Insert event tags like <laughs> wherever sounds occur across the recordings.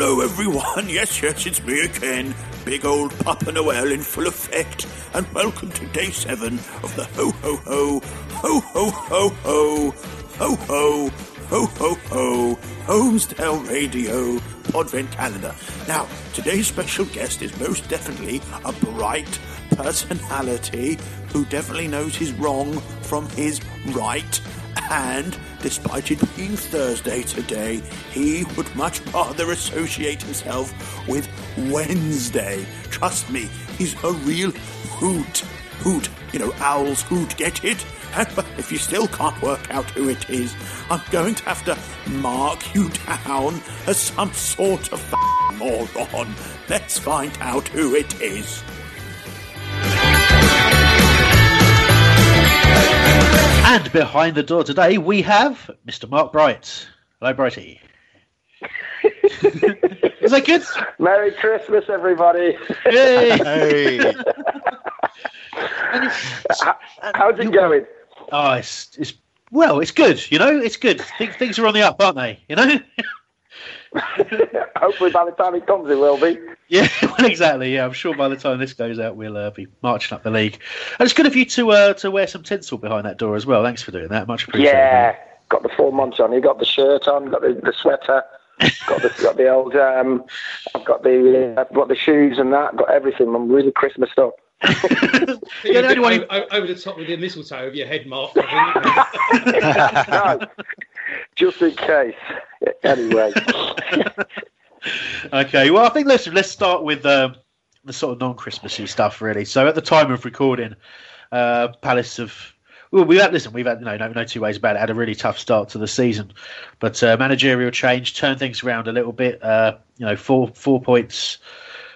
Hello, everyone. Yes, yes, it's me again. Big old Papa Noel in full effect. And welcome to day seven of the ho ho ho, ho ho ho ho, ho ho, ho ho ho, Holmesdale Radio Podvent calendar. Now, today's special guest is most definitely a bright personality who definitely knows his wrong from his right. And despite it being Thursday today, he would much rather associate himself with Wednesday. Trust me, he's a real hoot. Hoot, you know, owls hoot, get it? <laughs> If you still can't work out who it is, I'm going to have to mark you down as some sort of <laughs> moron. Let's find out who it is. And behind the door today, we have Mr. Mark Bright. Hello, Brighty. <laughs> Is that good? Merry Christmas, everybody. Hey. <laughs> How- How's it going? Oh, it's, it's well, it's good. You know, it's good. Things, things are on the up, aren't they? You know. <laughs> <laughs> <laughs> Hopefully, by the time it comes, it will be. Yeah, <laughs> well, exactly. Yeah, I'm sure by the time this goes out, we'll uh, be marching up the league. And it's good of you to uh, to wear some tinsel behind that door as well. Thanks for doing that. Much appreciated. Yeah, got the full monty on. You got the shirt on, got the, the sweater, got the got the old. Um, I've got the uh, I've got the shoes and that. Got everything. I'm really Christmased up. Yeah, the only one who- over the top with the mistletoe of your head mark. No, just in case. <laughs> Anyway, <laughs> Okay, well, I think let's let's start with um, the sort of non-Christmassy stuff, really. So, at the time of recording, uh, Palace have well, we've had listen, we've had no, no two ways about it. Had a really tough start to the season, but uh, managerial change turned things around a little bit. Uh, you know, four four points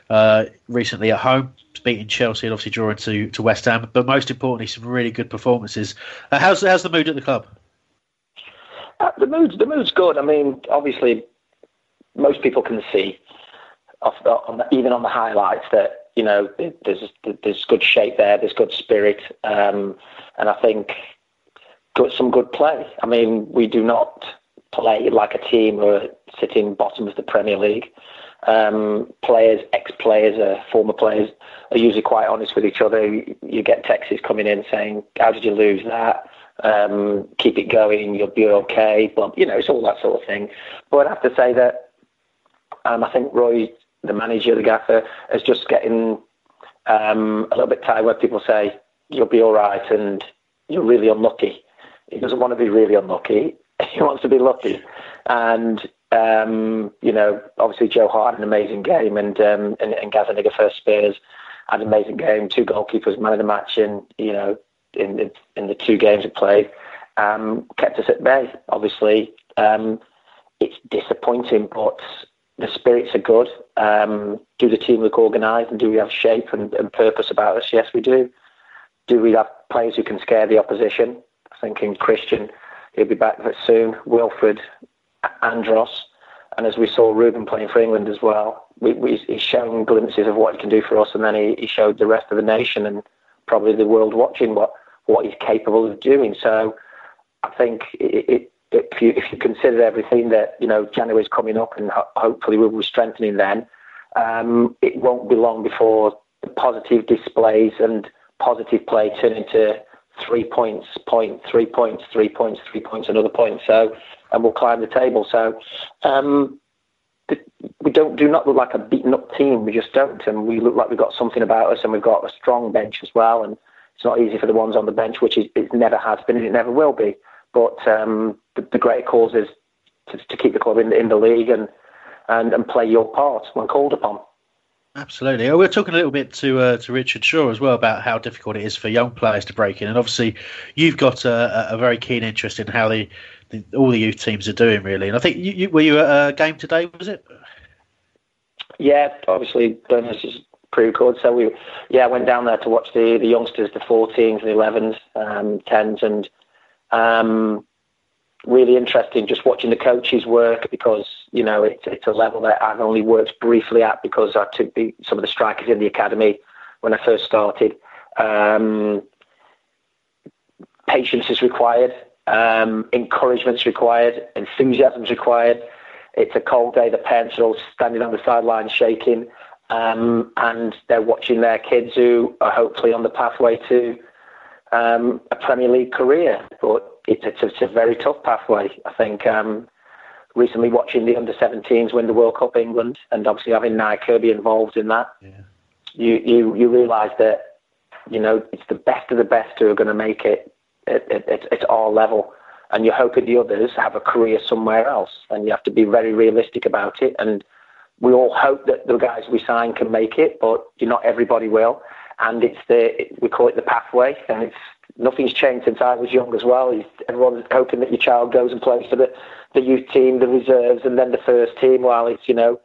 uh, recently at home, beating Chelsea and obviously drawing to, to West Ham. But most importantly, some really good performances. Uh, how's how's the mood at the club? Uh, the mood's the mood's good. I mean, obviously, most people can see, the, on the, even on the highlights, that you know there's there's good shape there, there's good spirit, um, and I think good, some good play. I mean, we do not play like a team who are sitting bottom of the Premier League. Um, players, ex-players, uh, former players, are usually quite honest with each other. You, you get texts coming in saying, "How did you lose that?" Um, keep it going, you'll be okay. But you know, it's all that sort of thing. But I have to say that um, I think Roy, the manager, the gaffer, is just getting um, a little bit tired when people say you'll be all right and you're really unlucky. He doesn't want to be really unlucky. <laughs> He wants to be lucky. And um, you know, obviously Joe Hart had an amazing game, and um, and, and Gazzaniga first Spurs had an amazing game. Two goalkeepers, man of the match, and you know, in the, in the two games we played, um, kept us at bay. Obviously, um, it's disappointing, but the spirits are good. Um, do the team look organised and do we have shape and, and purpose about us? Yes, we do. do we have players who can scare the opposition? I'm thinking Christian, he'll be back soon. Wilfred, Andros, and as we saw Ruben playing for England as well, we, we, he's shown glimpses of what he can do for us, and then he, he showed the rest of the nation and probably the world watching what what he's capable of doing. So I think it, it, if you if you consider everything that you know January's coming up and ho- hopefully we'll be strengthening then, um, it won't be long before the positive displays and positive play turn into three points, point, three points, three points, three points, another point. So, and we'll climb the table. So, um, we don't do not look like a beaten up team. We just don't, and we look like we've got something about us, and we've got a strong bench as well. And it's not easy for the ones on the bench, which it, it never has been, and it never will be. But um, the, the great cause is to, to keep the club in, in the league and, and and play your part when called upon. Absolutely. We are talking a little bit to uh, to Richard Shaw as well about how difficult it is for young players to break in, and obviously you've got a, a very keen interest in how the, the, all the youth teams are doing, really. And I think you, you, were you at a game today? Was it? Yeah, obviously Burnley's is pre-record, so we yeah went down there to watch the the youngsters, the 14s, the 11s, um, 10s, and um, really interesting just watching the coaches work because you know it's it's a level that I've only worked briefly at because I took the, some of the strikers in the academy when I first started. Um, patience is required, um, encouragement is required, enthusiasm is required. It's a cold day. The parents are all standing on the sidelines shaking, um, and they're watching their kids who are hopefully on the pathway to um, a Premier League career. But it's, it's, it's a very tough pathway. I think um, recently watching the under 17s win the World Cup England and obviously having Nya Kirby involved in that, yeah. you, you, you realise that, you know, it's the best of the best who are going to make it at, at, at, at our level. And you're hoping the others have a career somewhere else. And you have to be very realistic about it. And we all hope that the guys we sign can make it, but not everybody will. And it's the, we call it the pathway. And it's, nothing's changed since I was young as well. Everyone's hoping that your child goes and plays for the, the youth team, the reserves, and then the first team. While it's you know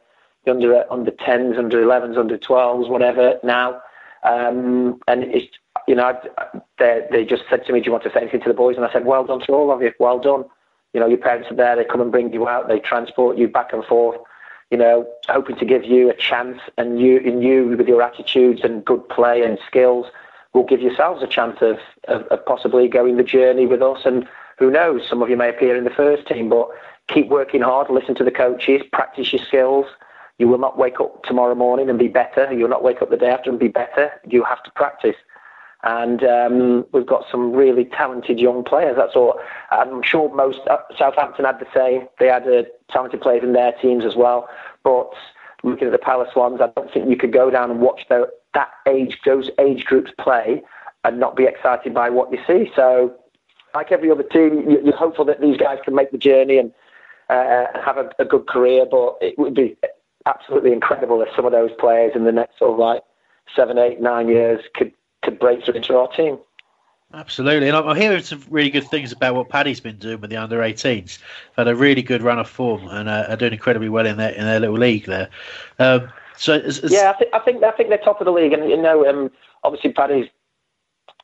under under tens, under elevens, under twelves, whatever. Now, um, and it's you know they they just said to me, "Do you want to say anything to the boys?" And I said, "Well done to all of you. Well done. You know your parents are there. They come and bring you out. They transport you back and forth." You know, hoping to give you a chance, and you, and you with your attitudes and good play and skills, will give yourselves a chance of, of, of possibly going the journey with us. And who knows, some of you may appear in the first team, but keep working hard, listen to the coaches, practice your skills. You will not wake up tomorrow morning and be better. You'll not wake up the day after and be better. You have to practice. And um, we've got some really talented young players. That's all. I'm sure most uh, Southampton had the same. They had uh, talented players in their teams as well. But looking at the Palace ones, I don't think you could go down and watch that age, those age groups play and not be excited by what you see. So, like every other team, you're hopeful that these guys can make the journey and uh, have a, a, good career. But it would be absolutely incredible if some of those players in the next sort of like seven, eight, nine years could could break through into our team. Absolutely, and I'm hearing some really good things about what Paddy's been doing with the under 18s. Had a really good run of form and uh, are doing incredibly well in their in their little league there. Um, so it's, it's... yeah, I, th- I think I think they're top of the league, and you know, um, obviously Paddy's.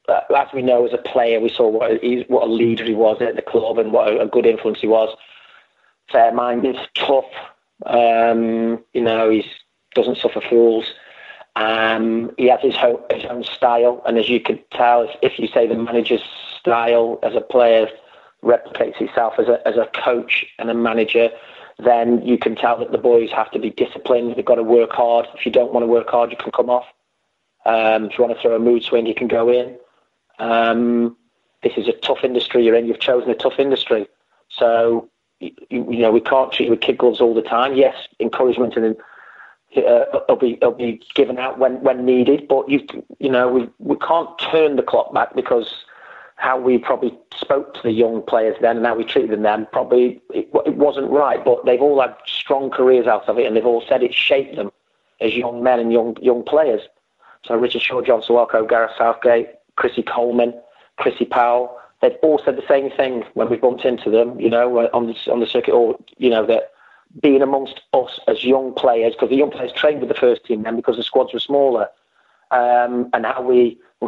Uh, as we know, as a player, we saw what he, what a leader he was at the club, and what a, a good influence he was. Fair-minded, tough. Um, you know, he doesn't suffer fools. Um, he has his own, his own style, and as you can tell, if, if you say the manager's style as a player replicates itself as a as a coach and a manager, then you can tell that the boys have to be disciplined. They've got to work hard. If you don't want to work hard, you can come off. Um, if you want to throw a mood swing, you can go in. Um, this is a tough industry you're in. You've chosen a tough industry. So, you, you know, we can't treat you with kid gloves all the time. Yes, encouragement and uh, it'll be it'll be given out when, when needed, but you you know we we can't turn the clock back because how we probably spoke to the young players then and how we treated them then probably it, it wasn't right. But they've all had strong careers out of it, and they've all said it shaped them as young men and young young players. So Richard Shaw, John Salako, Gareth Southgate, Chrissy Coleman, Chrissy Powell, they've all said the same thing when we bumped into them, you know, on the on the circuit, or you know that being amongst us as young players, because the young players trained with the first team then because the squads were smaller um, and how we, <laughs>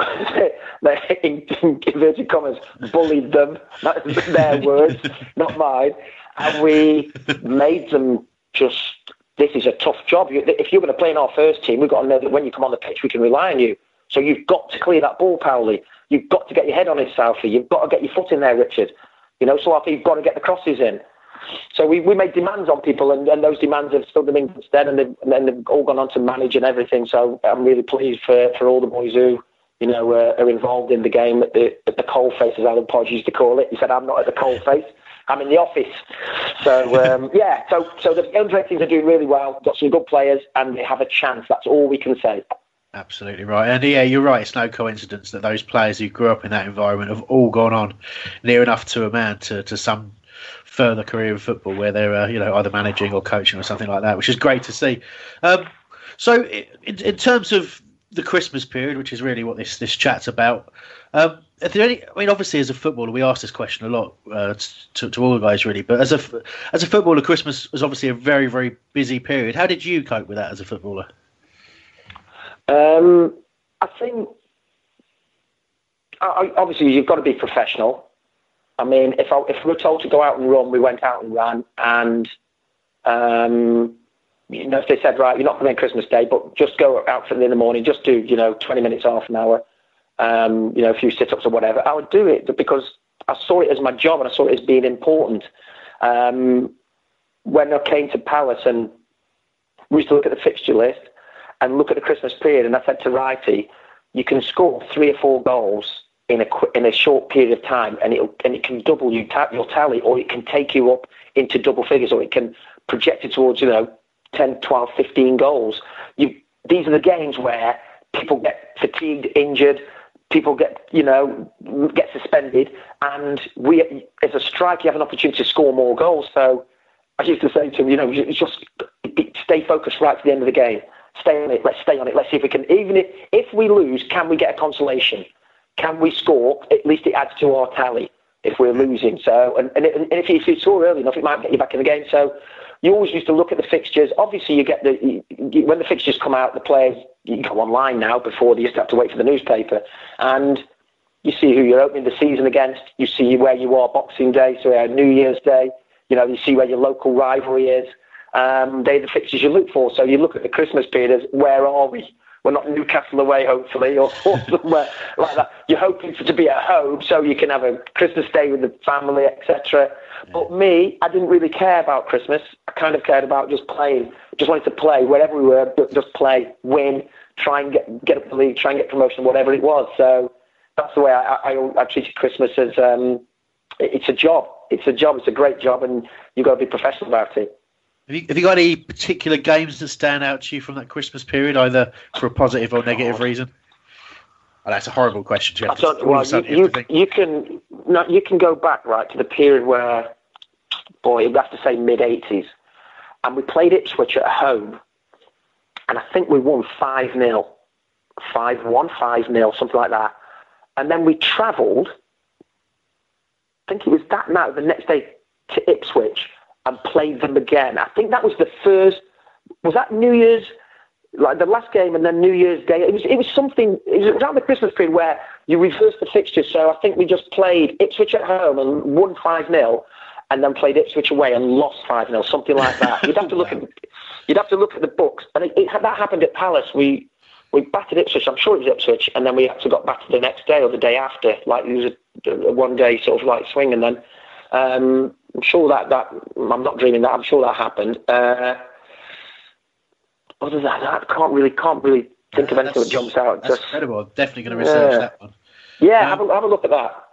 in, in inverted commas, bullied them. That's <laughs> their words, not mine. And we made them just. This is a tough job. If you're going to play in our first team, we've got to know that when you come on the pitch, we can rely on you. So you've got to clear that ball, Powley. You've got to get your head on it, Southey. You've got to get your foot in there, Richard. You know, so you've got to get the crosses in. So we, we made demands on people, and, and those demands have stood them in instead, and, they've, and then they've all gone on to manage and everything. So I'm really pleased for, for all the boys who, you know, uh, are involved in the game at the, at the coal face, as Alan Podge used to call it. He said, I'm not at the coal face. I'm in the office. So um, <laughs> yeah, so so the under 18s are doing really well. Got some good players, and they have a chance. That's all we can say. Absolutely right, and yeah, you're right. It's no coincidence that those players who grew up in that environment have all gone on near enough to a man to, to some further career in football where they're uh, you know either managing or coaching or something like that, which is great to see. Um, so, in, in, terms of the Christmas period, which is really what this this chat's about, um, any? I mean, obviously, as a footballer, we ask this question a lot uh, to, to all the guys, really. But as a as a footballer, Christmas was obviously a very very busy period. How did you cope with that as a footballer? Um, I think obviously you've got to be professional. I mean, if I, if we were told to go out and run, we went out and ran, and um, you know, if they said, right, you're not coming on Christmas Day, but just go out for in the morning, just do you know 20 minutes, half an hour, um, you know, a few sit-ups or whatever, I would do it because I saw it as my job and I saw it as being important. Um, when I came to Palace and we used to look at the fixture list and look at the Christmas period, and I said to Righty, you can score three or four goals in a in a short period of time, and it and it can double you ta- your tally, or it can take you up into double figures, or it can project it towards you know 10, 12, 15 goals. You these are the games where people get fatigued, injured, people get you know get suspended, and we as a striker you have an opportunity to score more goals. So I used to say to him, you know, just stay focused right to the end of the game. Stay on it. Let's stay on it. Let's see if we can. Even if if we lose, can we get a consolation? Can we score? At least it adds to our tally if we're losing. So, and, and, and if, you, if you score early enough, it might get you back in the game. So, you always used to look at the fixtures. Obviously, you get the you, when the fixtures come out, the players you go online now. Before they used to have to wait for the newspaper, and you see who you're opening the season against. You see where you are Boxing Day, so New Year's Day. You know, you see where your local rivalry is. Um, they're the fixtures you look for. So you look at the Christmas period as where are we? We're not Newcastle away, hopefully, or, <laughs> or somewhere like that. You're hoping for, to be at home so you can have a Christmas day with the family, etc. But me, I didn't really care about Christmas. I kind of cared about just playing. Just wanted to play wherever we were, just play, win, try and get get up the league, try and get promotion, whatever it was. So that's the way I, I, I treated Christmas as um, it's a job. It's a job. It's a great job, and you've got to be professional about it. Have you, have you got any particular games that stand out to you from that Christmas period, either for a positive or negative reason? Oh, that's a horrible question. You, to, well, you, you, you, can no, you can go back right to the period where, boy, you have to say mid '80s, and we played Ipswich at home, and I think we won five 0 five one, five 0 something like that, and then we travelled. I think it was that night, the next day to Ipswich, and played them again. I think that was the first. Was that New Year's? Like the last game and then New Year's Day. It was. It was something. It was around the Christmas period where you reversed the fixtures. So I think we just played Ipswich at home and won five 0 and then played Ipswich away and lost five 0 something like that. <laughs> You'd have to look at. You'd have to look at the books, and it, it, that happened at Palace. We we battered Ipswich. I'm sure it was Ipswich, and then we actually got battered the next day or the day after. Like it was a, a one day sort of like swing, and then um, I'm sure that that I'm not dreaming that. I'm sure that happened. Uh, other than that, I can't really can't really think of anything that jumps out. That's Just, incredible. I'm definitely going to research yeah. that one. Yeah, um, have, a, have a look at that.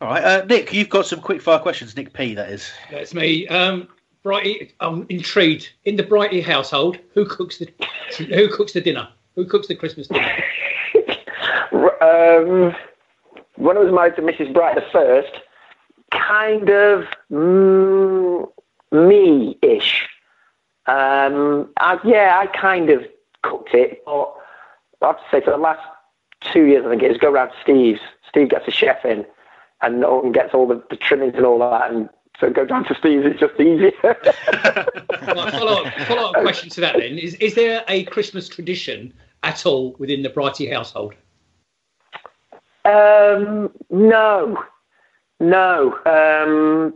All right, uh, Nick, you've got some quick fire questions. Nick P, that is. That's me. Um, Brighty, I'm intrigued. In the Brighty household, who cooks the who cooks the dinner? Who cooks the Christmas dinner? <laughs> um, when I was married to Mrs. Bright the first, kind of mm, me-ish. Um, I, yeah, I kind of cooked it, but I have to say for the last two years, I think it is go round to Steve's. Steve gets a chef in and, and gets all the, the trimmings and all that, and so go down to Steve's. It's just easier. <laughs> well, follow up, follow up question to that then is: Is there a Christmas tradition at all within the Brighty household? Um, no, no. Um,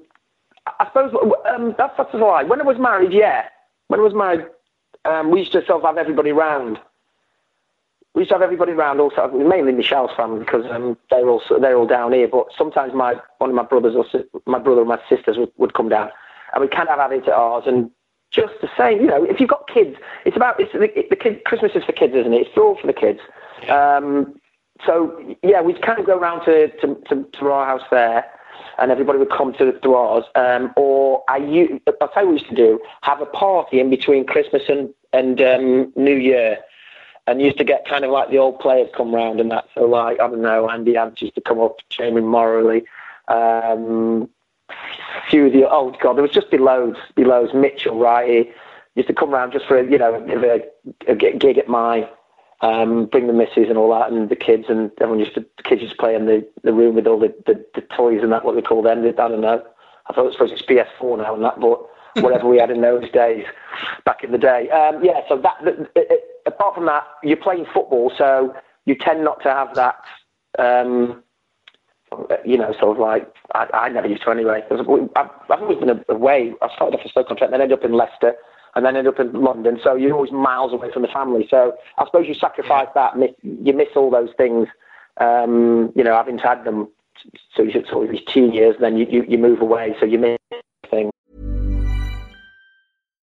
I suppose um, that's that's a lie. When I was married, yeah. When I was married, um, we used to sort of have everybody round. We used to have everybody round, also mainly Michelle's family because um, they're all they're all down here. But sometimes my one of my brothers or my brother or my sisters would, would come down, and we kind of have it at ours. And just the same, you know, if you've got kids, it's about it's the, the kid. Christmas is for kids, isn't it? It's all for the kids. Um, so yeah, we'd kind of go around to, to, to, to our house there, and everybody would come to, to ours. Um, or I, I'll tell you what we used to do: have a party in between Christmas and and um, New Year, and used to get kind of like the old players come round and that. So like I don't know, Andy Ants used to come up, Jamie Moralee. Um, a few of the old oh God, there was just be loads, be loads. Mitchell Wrighty used to come round just for a, you know a, a gig at mine um, bring the missus and all that, and the kids, and everyone used to the kids used to play in the, the room with all the, the, the toys and that. What they call them? I don't know. I thought it was supposed to be PS4 now and that, but <laughs> whatever we had in those days, back in the day. Um, yeah. So that, it, it, apart from that, you're playing football, so you tend not to have that. Um, you know, sort of like I, I never used to anyway. I've, I've always been away. I started off a Stoke contract, then ended up in Leicester and then end up in London. So you're always miles away from the family. So I suppose you sacrifice that. You miss all those things. Um, you know, having had them, so you sort of teen years, then you, you, you move away. So you miss.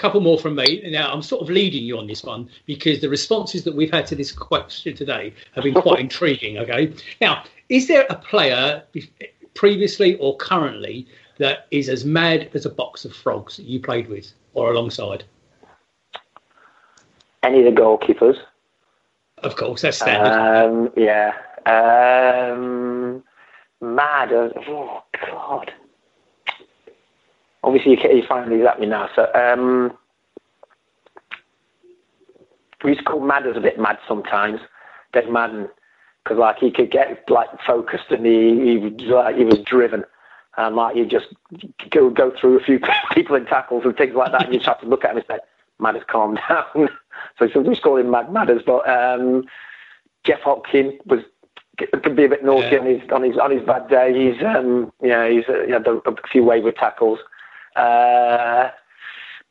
couple more from me. Now, I'm sort of leading you on this one because the responses that we've had to this question today have been quite <laughs> intriguing. Okay. Now, is there a player previously or currently that is as mad as a box of frogs that you played with or alongside? Any of the goalkeepers. Of course, that's standard. Um, yeah. Um, mad as, oh, God obviously you, you find these at me now. So um, we used to call Madders a bit mad sometimes, Dave Madden, because like he could get like focused and he he was like he was driven. And like you just go go through a few <laughs> people in tackles and things like that, and you just have to look at him and say, "Madders, calm <laughs> down." so we just call him Mad Madders. But um, Jeff Hopkin was could be a bit naughty yeah. on his on his on his bad day. He's um yeah he's uh, he had a, a few wayward tackles. Uh,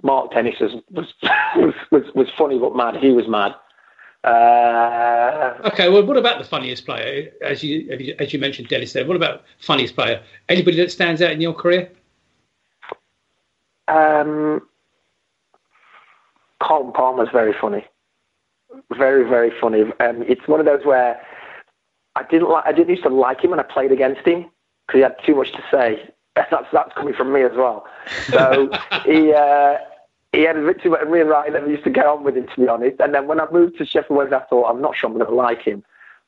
Mark Dennis was, was, <laughs> was, was funny but mad. He was mad. Uh, okay, well, what about the funniest player? As you as you mentioned, Dennis there. What about funniest player? Anybody that stands out in your career? Um, Carlton Palmer's very funny, very very funny. Um, it's one of those where I didn't like. I didn't used to like him when I played against him because he had too much to say. That's that's coming from me as well. So he uh, he had a bit too much. Me and Ryan never used to get on with him, to be honest. And then when I moved to Sheffield Wednesday, I thought I'm not sure I'm going to like him,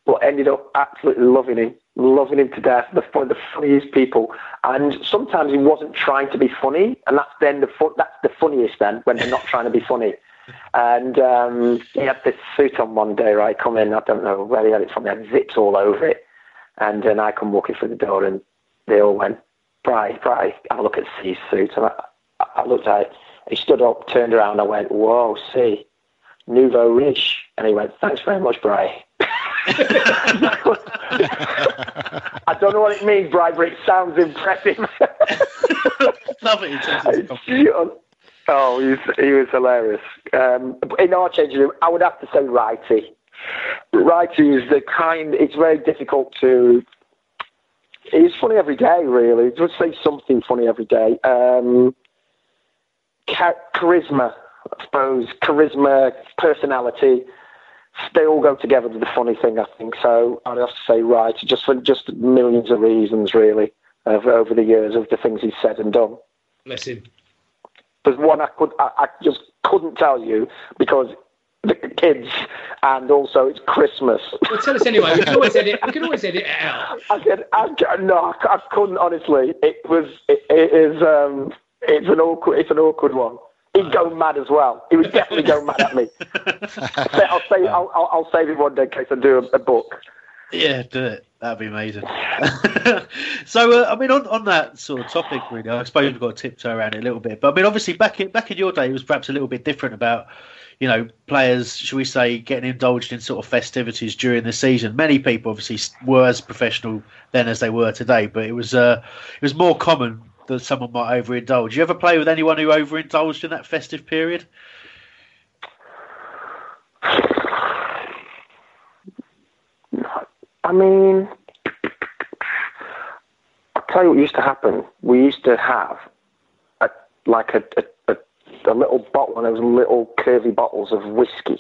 but ended up absolutely loving him, loving him to death. The of the funniest people, and sometimes he wasn't trying to be funny, and that's then the fun, that's the funniest then when they're not trying to be funny. And um, he had this suit on one day, right? Come in, I don't know where he had it from. He had zips all over it, and then I come walking through the door, and they all went, Bry, Bry, have a look at C's suit. And I, I looked at it. He stood up, turned around. I went, whoa, C, nouveau riche. And he went, thanks very much, Bry. <laughs> I don't know what it means, Bry, but it sounds impressive. <laughs> Love it. <laughs> Oh, he was, he was hilarious. Um, in our changing room, I would have to say righty. Righty is the kind. It's very difficult to. It's funny every day, really. Just say something funny every day. Um, charisma, I suppose. Charisma, personality they all go together with the funny thing, I think. So I'd have to say right, just for just millions of reasons, really, over, over the years of the things he's said and done. Bless him. There's one I could, I, I just couldn't tell you because the kids, and also it's Christmas. Well, tell us anyway. We can always edit. We can always edit it out. I can, I, no, I, I couldn't honestly. It was, it, it is, um, it's an awkward, it's an awkward one. He'd go mad as well. He would definitely go mad at me. <laughs> I'll say, I'll, I'll, I'll, save it one day in case I do a, a book. Yeah, do it. That'd be amazing. <laughs> so, uh, I mean, on, on that sort of topic, really, I suppose we've got to tiptoe around it a little bit. But I mean, obviously, back in back in your day, it was perhaps a little bit different about, you know, players, should we say, getting indulged in sort of festivities during the season. Many people obviously were as professional then as they were today, but it was uh, it was more common that someone might overindulge. You ever play with anyone who overindulged in that festive period? I mean, I'll tell you what used to happen. We used to have a, like a, a, a, a little bottle, one of those little curvy bottles of whiskey.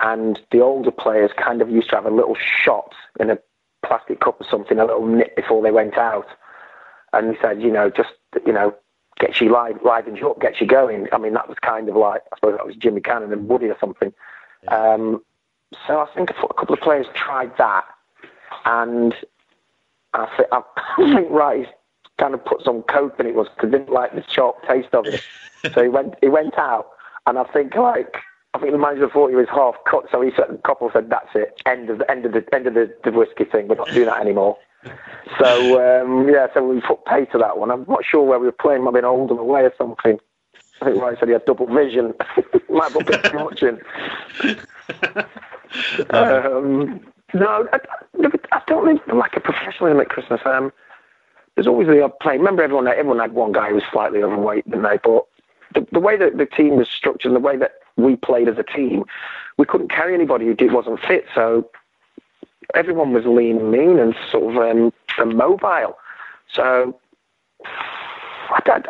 And the older players kind of used to have a little shot in a plastic cup or something, a little nip before they went out and he said, you know, just you know, gets you live, livens you up, gets you going. I mean, that was kind of like I suppose that was Jimmy Cannon and Woody or something. Yeah. Um, so I think a couple of players tried that, and I <laughs> think, I think right, kind of put some coke in it was because he didn't like the chalk taste of it. <laughs> so he went he went out, and I think like. I think the manager thought he was half cut, so he said, the couple said, "That's it, end of the end of the end of the, the whiskey thing. We're not doing that anymore." <laughs> so um, yeah, so we put pay to that one. I'm not sure where we were playing. Might have been Oldham away or something. I think Ryan said he had double vision. Might have been watching. um, no, I, I don't think like a professionalism at Christmas. Um, there's always the odd play. Remember, everyone everyone had one guy who was slightly overweight, didn't they? But the, the way that the team was structured and the way that we played as a team, we couldn't carry anybody who did, wasn't fit. So everyone was lean mean and sort of um, and mobile. So I, I,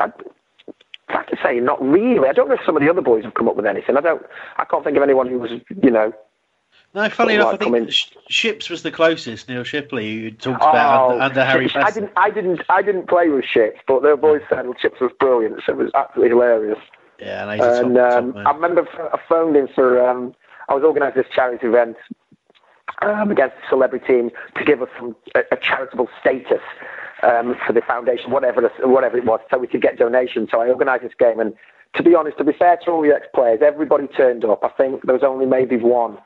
I have to say, not really. I don't know if some of the other boys have come up with anything. I don't. I can't think of anyone who was, you know. No, funny enough, I think Ships was the closest. Neil Shipperley, who talked about oh, under, under Harry. I didn't, I didn't, I didn't play with Ships, but boys said well, Ships was brilliant. So it was absolutely hilarious. Yeah, and, and top, um, top I remember I phoned in for. Um, I was organising this charity event um, against celebrity team to give us some a, a charitable status um, for the foundation, whatever whatever it was, so we could get donations. So I organised this game, and to be honest, to be fair to all the ex-players, everybody turned up. I think there was only maybe one,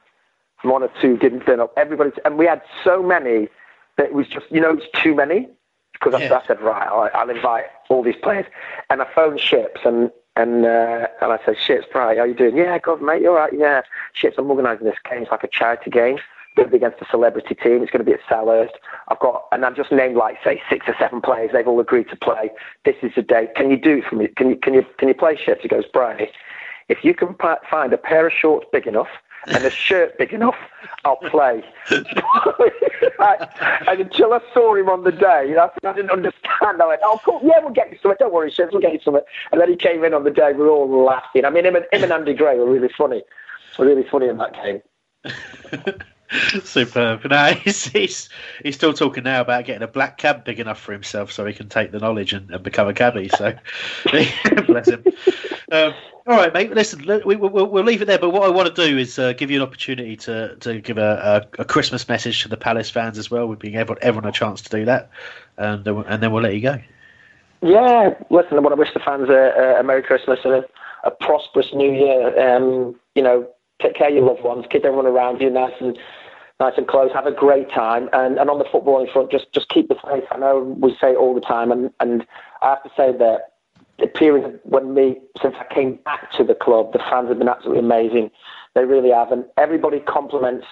one or two didn't turn up. Everybody, and we had so many that it was just you know it's too many. Because yeah. I, I, said right, I'll, I'll invite all these players, and I phoned Ships and and uh, and I said, Ships, right, how you doing? Yeah, good mate, you're right. Yeah, Ships, I'm organising this game. It's like a charity game It's going to be against a celebrity team. It's going to be at Selhurst. I've got, and I've just named like say six or seven players. They've all agreed to play. This is the date. Can you do it for me? Can you can you can you play Ships? He goes, Brian, if you can find a pair of shorts big enough and a shirt big enough, I'll play. <laughs> and until I saw him on the day, I didn't understand. I went, oh, cool, yeah, we'll get you something. Don't worry, Ships, we'll get you something. And then he came in on the day, we were all laughing. I mean, him and, him and Andy Gray were really funny. Were really funny in that game. <laughs> Superb. No, <laughs> he's, he's, he's still talking now about getting a black cab big enough for himself so he can take the knowledge and, and become a cabbie. So, <laughs> bless him. Um, all right, mate. Listen, we, will we'll leave it there. But what I want to do is uh, give you an opportunity to, to give a, a, a, Christmas message to the Palace fans as well. We're giving everyone, everyone a chance to do that, and uh, and then we'll let you go. Yeah, listen. I want to wish the fans a, a Merry Christmas and a, a prosperous New Year. Um, you know, take care of your loved ones, keep everyone around you nice and nice and close. Have a great time, and and on the footballing front, just just keep the faith. I know we say it all the time, and and I have to say that the period when me since I came back to the club, the fans have been absolutely amazing. They really have, and everybody compliments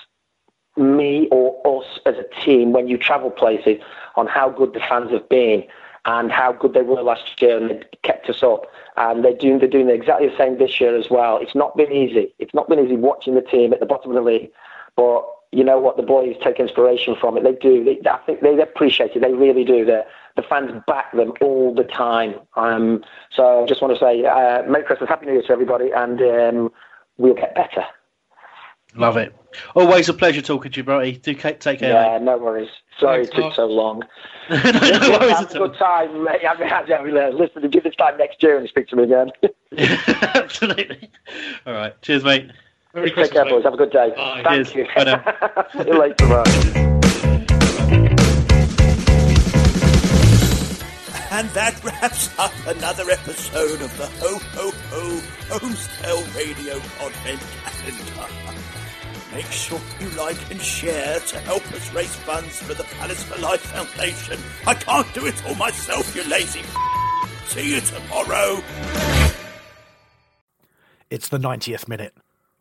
me or us as a team when you travel places on how good the fans have been and how good they were last year and they kept us up. and they're doing they're doing exactly the same this year as well. It's not been easy. It's not been easy watching the team at the bottom of the league, but you know what? The boys take inspiration from it. They do. They, I think they appreciate it. They really do. The the fans back them all the time. Um, so I just want to say, uh, Merry Christmas, Happy New Year to everybody, and um, we'll get better. Love it. Always a pleasure talking to you, Brighty. Do take care. Yeah, mate. no worries. Sorry Thanks, it took so long. <laughs> <laughs> no, no worries Have a good time. mate. I mean, I listen to you this time next year and speak to me again. <laughs> Absolutely. All right. Cheers, mate. Merry Take care, boys. Have a good day. Bye. Thank Cheers. you. Bye now. <laughs> See you later. Bye. And that wraps up another episode of the Ho Ho Ho Holmesdale Radio Content Calendar. Make sure you like and share to help us raise funds for the Palace for Life Foundation. I can't do it all myself, you lazy f- See you tomorrow. It's the 90th minute.